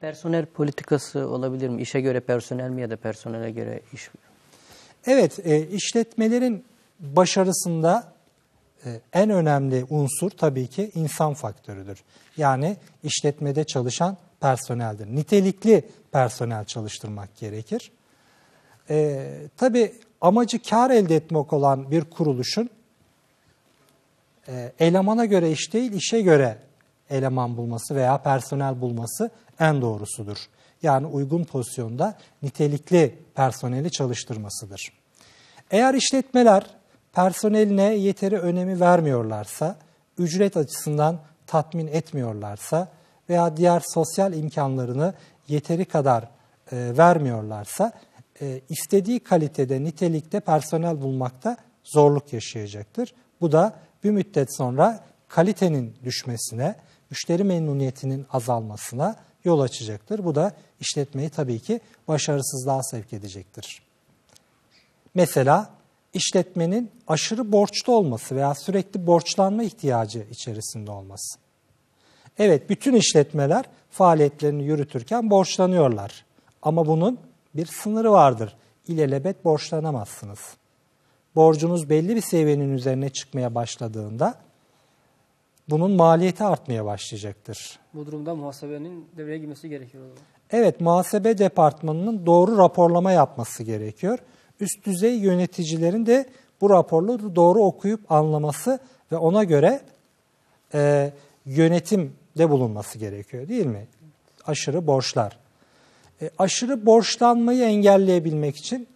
Personel politikası olabilir mi? İşe göre personel mi ya da personele göre iş mi? Evet, e, işletmelerin başarısında e, en önemli unsur tabii ki insan faktörüdür. Yani işletmede çalışan personeldir. Nitelikli personel çalıştırmak gerekir. E, tabii amacı kar elde etmek olan bir kuruluşun e, elemana göre iş değil, işe göre eleman bulması veya personel bulması en doğrusudur. Yani uygun pozisyonda nitelikli personeli çalıştırmasıdır. Eğer işletmeler personeline yeteri önemi vermiyorlarsa, ücret açısından tatmin etmiyorlarsa veya diğer sosyal imkanlarını yeteri kadar e, vermiyorlarsa, e, istediği kalitede, nitelikte personel bulmakta zorluk yaşayacaktır. Bu da bir müddet sonra kalitenin düşmesine, müşteri memnuniyetinin azalmasına yol açacaktır. Bu da işletmeyi tabii ki başarısızlığa sevk edecektir. Mesela işletmenin aşırı borçlu olması veya sürekli borçlanma ihtiyacı içerisinde olması. Evet, bütün işletmeler faaliyetlerini yürütürken borçlanıyorlar. Ama bunun bir sınırı vardır. İlelebet borçlanamazsınız. Borcunuz belli bir seviyenin üzerine çıkmaya başladığında bunun maliyeti artmaya başlayacaktır. Bu durumda muhasebenin devreye girmesi gerekiyor. Evet, muhasebe departmanının doğru raporlama yapması gerekiyor. Üst düzey yöneticilerin de bu raporları doğru okuyup anlaması ve ona göre e, yönetimde bulunması gerekiyor değil mi? Aşırı borçlar. E, aşırı borçlanmayı engelleyebilmek için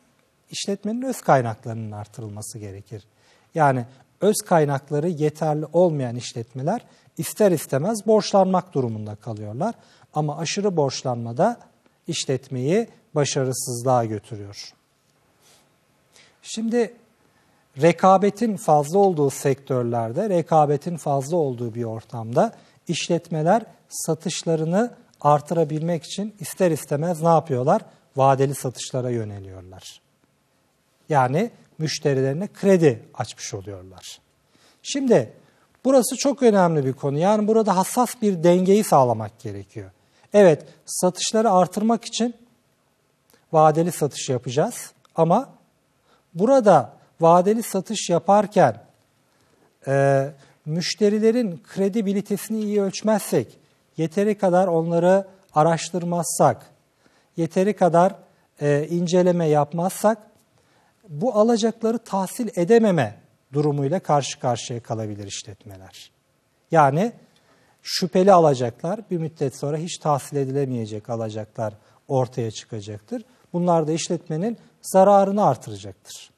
işletmenin öz kaynaklarının artırılması gerekir. Yani öz kaynakları yeterli olmayan işletmeler ister istemez borçlanmak durumunda kalıyorlar. Ama aşırı borçlanmada işletmeyi başarısızlığa götürüyor. Şimdi rekabetin fazla olduğu sektörlerde, rekabetin fazla olduğu bir ortamda işletmeler satışlarını artırabilmek için ister istemez ne yapıyorlar? Vadeli satışlara yöneliyorlar. Yani müşterilerine kredi açmış oluyorlar. Şimdi burası çok önemli bir konu. Yani burada hassas bir dengeyi sağlamak gerekiyor. Evet satışları artırmak için vadeli satış yapacağız ama burada vadeli satış yaparken e, müşterilerin kredibilitesini iyi ölçmezsek, yeteri kadar onları araştırmazsak, yeteri kadar e, inceleme yapmazsak bu alacakları tahsil edememe durumuyla karşı karşıya kalabilir işletmeler. Yani şüpheli alacaklar bir müddet sonra hiç tahsil edilemeyecek alacaklar ortaya çıkacaktır. Bunlar da işletmenin zararını artıracaktır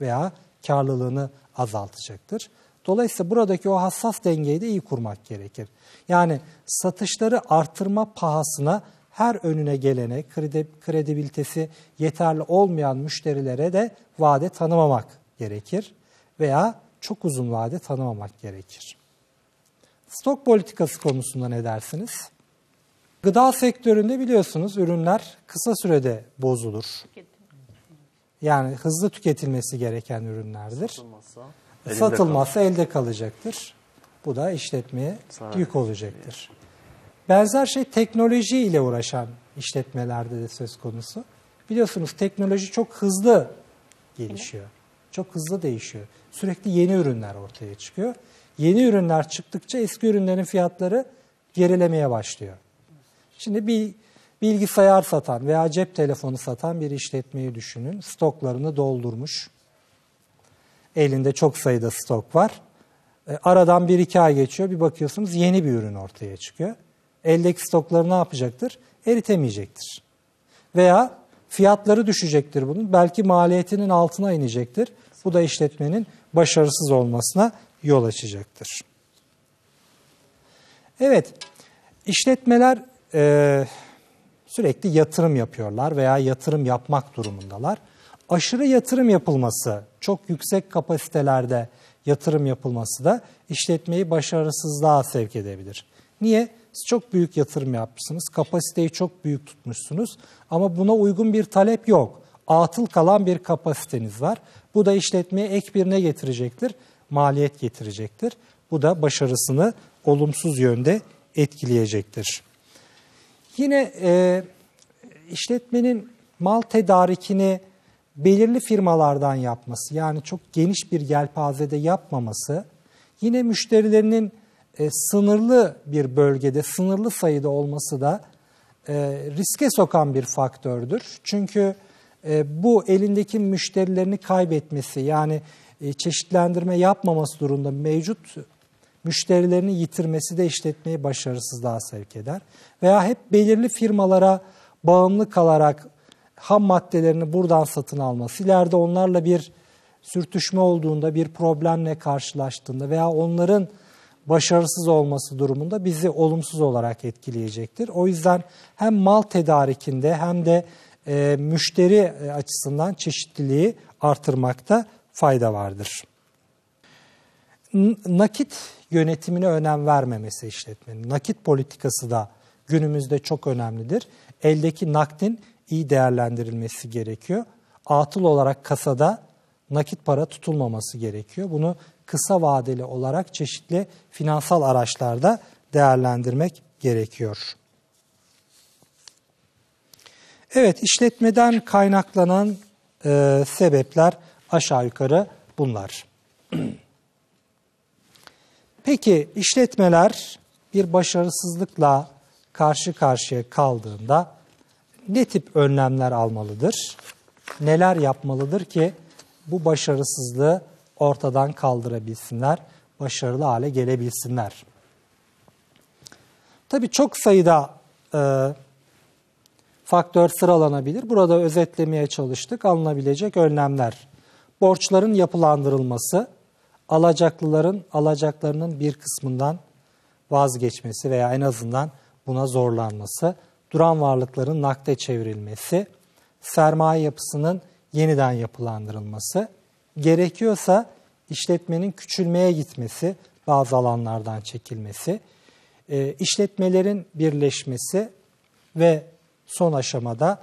veya karlılığını azaltacaktır. Dolayısıyla buradaki o hassas dengeyi de iyi kurmak gerekir. Yani satışları artırma pahasına her önüne gelene kredi, kredibilitesi yeterli olmayan müşterilere de vade tanımamak gerekir veya çok uzun vade tanımamak gerekir. Stok politikası konusunda ne dersiniz? Gıda sektöründe biliyorsunuz ürünler kısa sürede bozulur. Yani hızlı tüketilmesi gereken ürünlerdir. Satılmazsa, Satılmazsa elde kalacaktır. Bu da işletmeye yük olacaktır. Benzer şey teknoloji ile uğraşan işletmelerde de söz konusu. Biliyorsunuz teknoloji çok hızlı gelişiyor. Çok hızlı değişiyor. Sürekli yeni ürünler ortaya çıkıyor. Yeni ürünler çıktıkça eski ürünlerin fiyatları gerilemeye başlıyor. Şimdi bir bilgisayar satan veya cep telefonu satan bir işletmeyi düşünün. Stoklarını doldurmuş. Elinde çok sayıda stok var. E, aradan bir iki ay geçiyor. Bir bakıyorsunuz yeni bir ürün ortaya çıkıyor. Eldeki stokları ne yapacaktır? Eritemeyecektir. Veya fiyatları düşecektir bunun. Belki maliyetinin altına inecektir. Bu da işletmenin başarısız olmasına yol açacaktır. Evet, işletmeler e, sürekli yatırım yapıyorlar veya yatırım yapmak durumundalar. Aşırı yatırım yapılması, çok yüksek kapasitelerde yatırım yapılması da işletmeyi başarısızlığa sevk edebilir. Niye? Siz çok büyük yatırım yapmışsınız, kapasiteyi çok büyük tutmuşsunuz ama buna uygun bir talep yok. Atıl kalan bir kapasiteniz var. Bu da işletmeye ek bir ne getirecektir? Maliyet getirecektir. Bu da başarısını olumsuz yönde etkileyecektir. Yine e, işletmenin mal tedarikini belirli firmalardan yapması yani çok geniş bir yelpazede yapmaması yine müşterilerinin e, sınırlı bir bölgede sınırlı sayıda olması da e, riske sokan bir faktördür. Çünkü e, bu elindeki müşterilerini kaybetmesi yani e, çeşitlendirme yapmaması durumunda mevcut müşterilerini yitirmesi de işletmeyi başarısızlığa sevk eder. Veya hep belirli firmalara bağımlı kalarak ham maddelerini buradan satın alması, ileride onlarla bir sürtüşme olduğunda, bir problemle karşılaştığında veya onların başarısız olması durumunda bizi olumsuz olarak etkileyecektir. O yüzden hem mal tedarikinde hem de e, müşteri e, açısından çeşitliliği artırmakta fayda vardır. Nakit yönetimine önem vermemesi işletmenin. Nakit politikası da günümüzde çok önemlidir. Eldeki nakdin iyi değerlendirilmesi gerekiyor. Atıl olarak kasada nakit para tutulmaması gerekiyor. Bunu kısa vadeli olarak çeşitli finansal araçlarda değerlendirmek gerekiyor. Evet, işletmeden kaynaklanan e, sebepler aşağı yukarı bunlar. Peki işletmeler bir başarısızlıkla karşı karşıya kaldığında ne tip önlemler almalıdır? Neler yapmalıdır ki bu başarısızlığı ortadan kaldırabilsinler, başarılı hale gelebilsinler? Tabii çok sayıda e, faktör sıralanabilir. Burada özetlemeye çalıştık. Alınabilecek önlemler. Borçların yapılandırılması, alacaklıların alacaklarının bir kısmından vazgeçmesi veya en azından buna zorlanması, duran varlıkların nakde çevrilmesi, sermaye yapısının yeniden yapılandırılması, gerekiyorsa işletmenin küçülmeye gitmesi, bazı alanlardan çekilmesi, e, işletmelerin birleşmesi ve son aşamada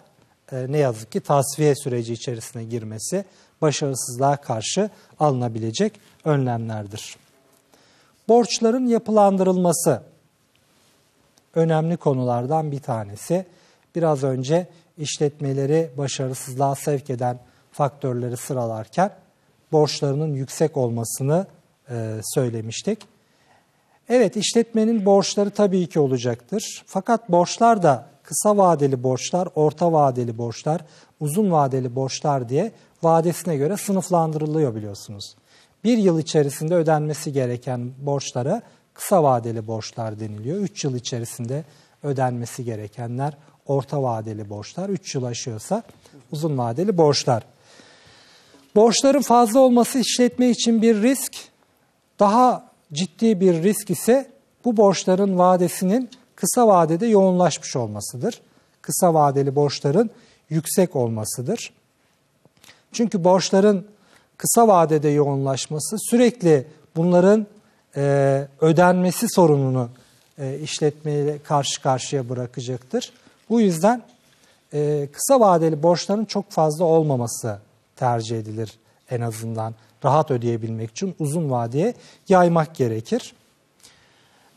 e, ne yazık ki tasfiye süreci içerisine girmesi başarısızlığa karşı alınabilecek önlemlerdir. Borçların yapılandırılması önemli konulardan bir tanesi. Biraz önce işletmeleri başarısızlığa sevk eden faktörleri sıralarken borçlarının yüksek olmasını e, söylemiştik. Evet işletmenin borçları tabii ki olacaktır. Fakat borçlar da kısa vadeli borçlar, orta vadeli borçlar, uzun vadeli borçlar diye vadesine göre sınıflandırılıyor biliyorsunuz. Bir yıl içerisinde ödenmesi gereken borçlara kısa vadeli borçlar deniliyor. Üç yıl içerisinde ödenmesi gerekenler orta vadeli borçlar. Üç yıl aşıyorsa uzun vadeli borçlar. Borçların fazla olması işletme için bir risk. Daha ciddi bir risk ise bu borçların vadesinin kısa vadede yoğunlaşmış olmasıdır. Kısa vadeli borçların yüksek olmasıdır. Çünkü borçların kısa vadede yoğunlaşması sürekli bunların e, ödenmesi sorununu e, işletmeye karşı karşıya bırakacaktır. Bu yüzden e, kısa vadeli borçların çok fazla olmaması tercih edilir en azından rahat ödeyebilmek için uzun vadeye yaymak gerekir.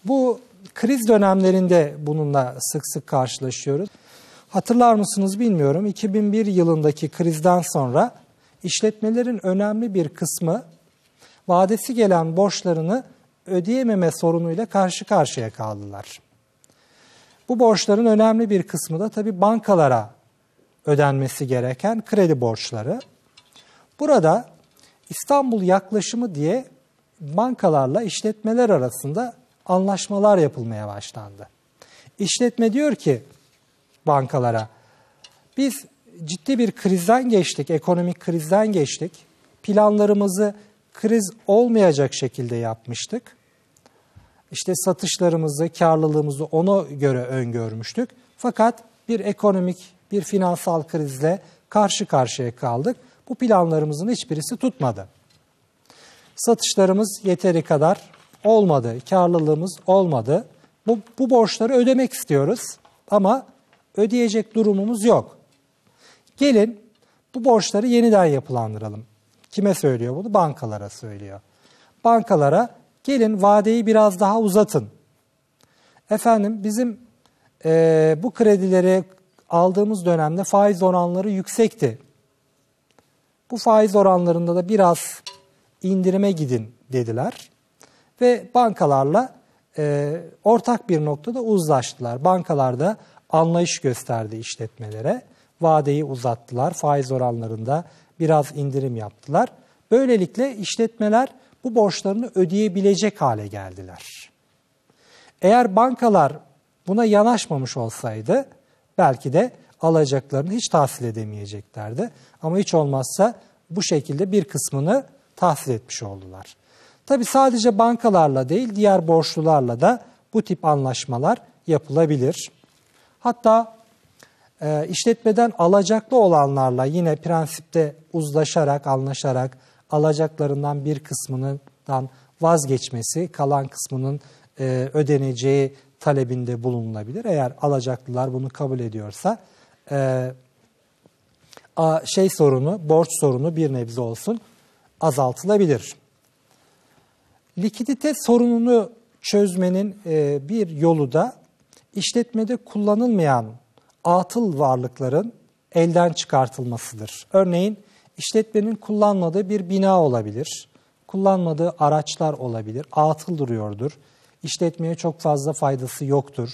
Bu kriz dönemlerinde bununla sık sık karşılaşıyoruz. Hatırlar mısınız bilmiyorum 2001 yılındaki krizden sonra işletmelerin önemli bir kısmı vadesi gelen borçlarını ödeyememe sorunuyla karşı karşıya kaldılar. Bu borçların önemli bir kısmı da tabii bankalara ödenmesi gereken kredi borçları. Burada İstanbul yaklaşımı diye bankalarla işletmeler arasında anlaşmalar yapılmaya başlandı. İşletme diyor ki bankalara biz ciddi bir krizden geçtik, ekonomik krizden geçtik. Planlarımızı kriz olmayacak şekilde yapmıştık. İşte satışlarımızı, karlılığımızı ona göre öngörmüştük. Fakat bir ekonomik, bir finansal krizle karşı karşıya kaldık. Bu planlarımızın hiçbirisi tutmadı. Satışlarımız yeteri kadar olmadı, karlılığımız olmadı. Bu, bu borçları ödemek istiyoruz ama ödeyecek durumumuz yok. Gelin bu borçları yeniden yapılandıralım. Kime söylüyor bunu? Bankalara söylüyor. Bankalara gelin vadeyi biraz daha uzatın. Efendim bizim e, bu kredileri aldığımız dönemde faiz oranları yüksekti. Bu faiz oranlarında da biraz indirime gidin dediler. Ve bankalarla e, ortak bir noktada uzlaştılar. Bankalar da anlayış gösterdi işletmelere. Vadeyi uzattılar. Faiz oranlarında biraz indirim yaptılar. Böylelikle işletmeler bu borçlarını ödeyebilecek hale geldiler. Eğer bankalar buna yanaşmamış olsaydı belki de alacaklarını hiç tahsil edemeyeceklerdi. Ama hiç olmazsa bu şekilde bir kısmını tahsil etmiş oldular. Tabi sadece bankalarla değil diğer borçlularla da bu tip anlaşmalar yapılabilir. Hatta e, işletmeden alacaklı olanlarla yine prensipte uzlaşarak, anlaşarak alacaklarından bir kısmından vazgeçmesi, kalan kısmının e, ödeneceği talebinde bulunulabilir. Eğer alacaklılar bunu kabul ediyorsa e, a, şey sorunu, borç sorunu bir nebze olsun azaltılabilir. Likidite sorununu çözmenin e, bir yolu da işletmede kullanılmayan atıl varlıkların elden çıkartılmasıdır. Örneğin işletmenin kullanmadığı bir bina olabilir, kullanmadığı araçlar olabilir, atıl duruyordur, işletmeye çok fazla faydası yoktur.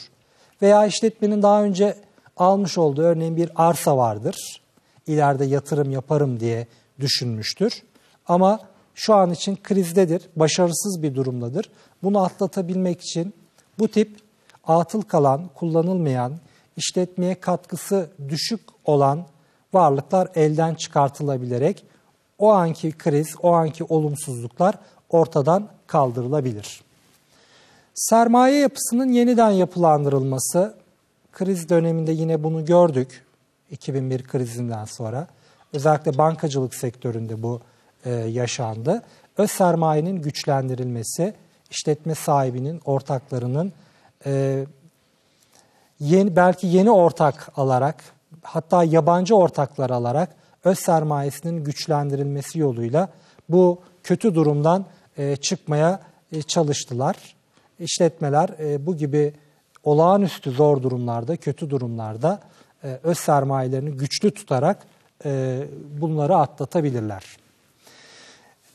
Veya işletmenin daha önce almış olduğu örneğin bir arsa vardır, ileride yatırım yaparım diye düşünmüştür. Ama şu an için krizdedir, başarısız bir durumdadır. Bunu atlatabilmek için bu tip atıl kalan, kullanılmayan, işletmeye katkısı düşük olan varlıklar elden çıkartılabilerek o anki kriz, o anki olumsuzluklar ortadan kaldırılabilir. Sermaye yapısının yeniden yapılandırılması, kriz döneminde yine bunu gördük 2001 krizinden sonra. Özellikle bankacılık sektöründe bu e, yaşandı. Öz sermayenin güçlendirilmesi, işletme sahibinin, ortaklarının e, yeni, belki yeni ortak alarak, hatta yabancı ortaklar alarak öz sermayesinin güçlendirilmesi yoluyla bu kötü durumdan e, çıkmaya e, çalıştılar. İşletmeler e, bu gibi olağanüstü zor durumlarda, kötü durumlarda e, öz sermayelerini güçlü tutarak e, bunları atlatabilirler.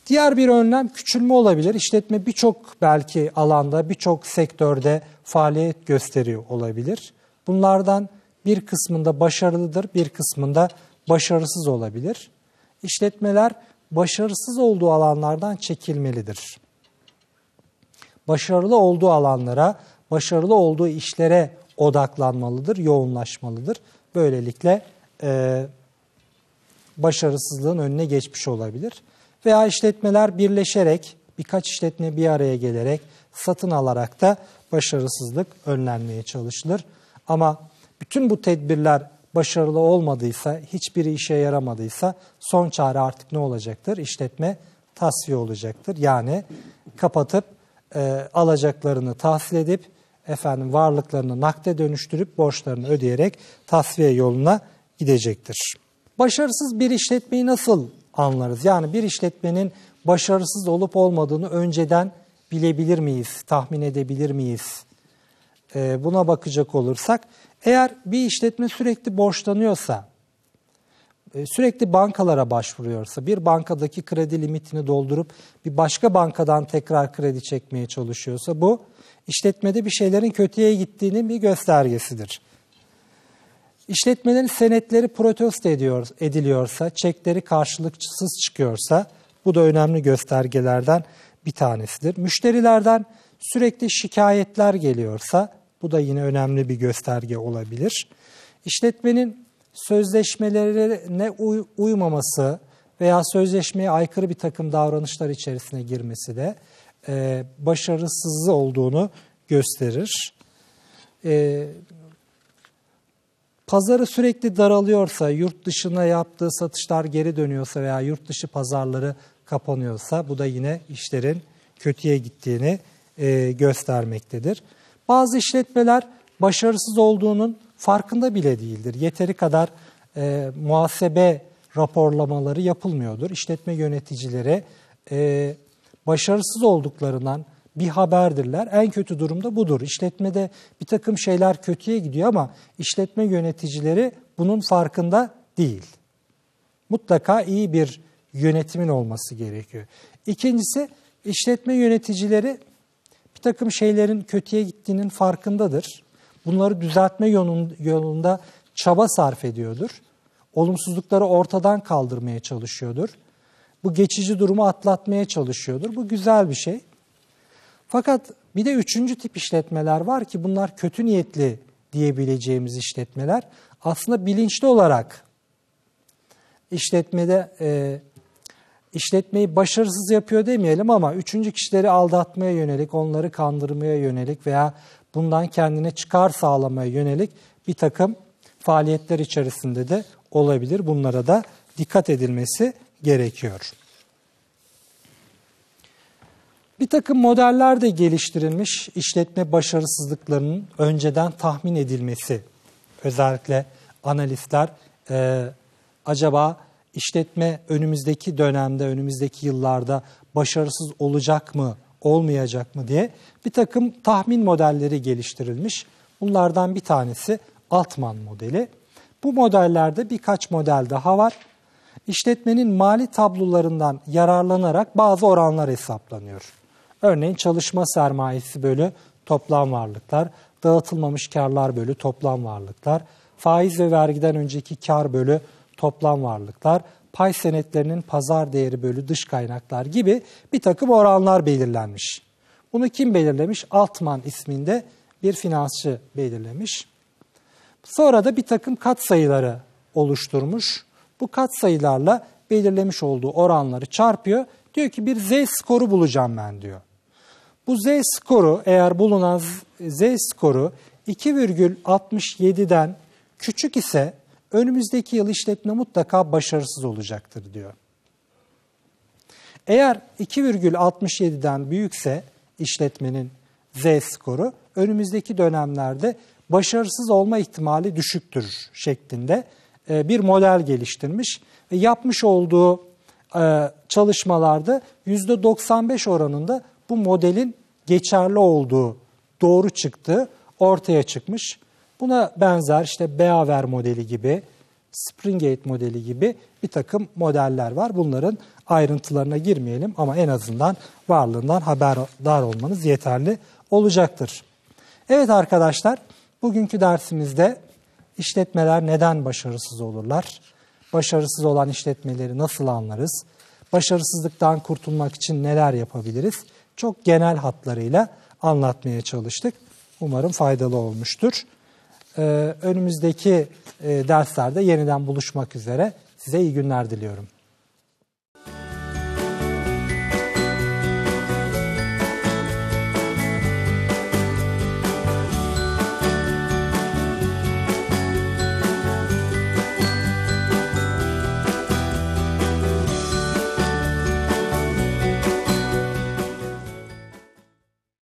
Diğer bir önlem küçülme olabilir. İşletme birçok belki alanda, birçok sektörde faaliyet gösteriyor olabilir. Bunlardan bir kısmında başarılıdır, bir kısmında başarısız olabilir. İşletmeler başarısız olduğu alanlardan çekilmelidir. Başarılı olduğu alanlara, başarılı olduğu işlere odaklanmalıdır, yoğunlaşmalıdır. Böylelikle e, başarısızlığın önüne geçmiş olabilir. Veya işletmeler birleşerek, birkaç işletme bir araya gelerek, satın alarak da başarısızlık önlenmeye çalışılır. Ama bütün bu tedbirler başarılı olmadıysa, hiçbiri işe yaramadıysa son çare artık ne olacaktır? İşletme tasfiye olacaktır. Yani kapatıp e, alacaklarını tahsil edip efendim varlıklarını nakde dönüştürüp borçlarını ödeyerek tasfiye yoluna gidecektir. Başarısız bir işletmeyi nasıl anlarız? Yani bir işletmenin başarısız olup olmadığını önceden bilebilir miyiz, tahmin edebilir miyiz? Ee, buna bakacak olursak, eğer bir işletme sürekli borçlanıyorsa, sürekli bankalara başvuruyorsa, bir bankadaki kredi limitini doldurup bir başka bankadan tekrar kredi çekmeye çalışıyorsa bu işletmede bir şeylerin kötüye gittiğinin bir göstergesidir. İşletmelerin senetleri protesto ediyor, ediliyorsa, çekleri karşılıksız çıkıyorsa bu da önemli göstergelerden bir tanesidir. Müşterilerden sürekli şikayetler geliyorsa bu da yine önemli bir gösterge olabilir. İşletmenin sözleşmelerine uy uymaması veya sözleşmeye aykırı bir takım davranışlar içerisine girmesi de e, başarısız olduğunu gösterir. E, pazarı sürekli daralıyorsa, yurt dışına yaptığı satışlar geri dönüyorsa veya yurt dışı pazarları kapanıyorsa bu da yine işlerin kötüye gittiğini e, göstermektedir. Bazı işletmeler başarısız olduğunun farkında bile değildir. Yeteri kadar e, muhasebe raporlamaları yapılmıyordur. İşletme yöneticileri e, başarısız olduklarından bir haberdirler. En kötü durumda budur. İşletmede bir takım şeyler kötüye gidiyor ama işletme yöneticileri bunun farkında değil. Mutlaka iyi bir yönetimin olması gerekiyor. İkincisi işletme yöneticileri bir takım şeylerin kötüye gittiğinin farkındadır. Bunları düzeltme yolunda çaba sarf ediyordur. Olumsuzlukları ortadan kaldırmaya çalışıyordur. Bu geçici durumu atlatmaya çalışıyordur. Bu güzel bir şey. Fakat bir de üçüncü tip işletmeler var ki bunlar kötü niyetli diyebileceğimiz işletmeler. Aslında bilinçli olarak işletmede e, işletmeyi başarısız yapıyor demeyelim ama üçüncü kişileri aldatmaya yönelik, onları kandırmaya yönelik veya bundan kendine çıkar sağlamaya yönelik bir takım faaliyetler içerisinde de olabilir. Bunlara da dikkat edilmesi gerekiyor. Bir takım modeller de geliştirilmiş işletme başarısızlıklarının önceden tahmin edilmesi. Özellikle analistler e, acaba işletme önümüzdeki dönemde, önümüzdeki yıllarda başarısız olacak mı, olmayacak mı diye bir takım tahmin modelleri geliştirilmiş. Bunlardan bir tanesi Altman modeli. Bu modellerde birkaç model daha var. İşletmenin mali tablolarından yararlanarak bazı oranlar hesaplanıyor. Örneğin çalışma sermayesi bölü toplam varlıklar, dağıtılmamış karlar bölü toplam varlıklar, faiz ve vergiden önceki kar bölü toplam varlıklar, pay senetlerinin pazar değeri bölü dış kaynaklar gibi bir takım oranlar belirlenmiş. Bunu kim belirlemiş? Altman isminde bir finansçı belirlemiş. Sonra da bir takım katsayıları oluşturmuş. Bu katsayılarla belirlemiş olduğu oranları çarpıyor. Diyor ki bir Z skoru bulacağım ben diyor. Bu Z skoru eğer bulunan Z skoru 2,67'den küçük ise önümüzdeki yıl işletme mutlaka başarısız olacaktır diyor. Eğer 2,67'den büyükse işletmenin Z skoru önümüzdeki dönemlerde başarısız olma ihtimali düşüktür şeklinde e, bir model geliştirmiş ve yapmış olduğu e, çalışmalarda %95 oranında bu modelin geçerli olduğu doğru çıktığı ortaya çıkmış. Buna benzer işte Beaver modeli gibi, Springate modeli gibi bir takım modeller var. Bunların ayrıntılarına girmeyelim ama en azından varlığından haberdar olmanız yeterli olacaktır. Evet arkadaşlar, bugünkü dersimizde işletmeler neden başarısız olurlar? Başarısız olan işletmeleri nasıl anlarız? Başarısızlıktan kurtulmak için neler yapabiliriz? Çok genel hatlarıyla anlatmaya çalıştık. Umarım faydalı olmuştur. Ee, önümüzdeki e, derslerde yeniden buluşmak üzere. Size iyi günler diliyorum.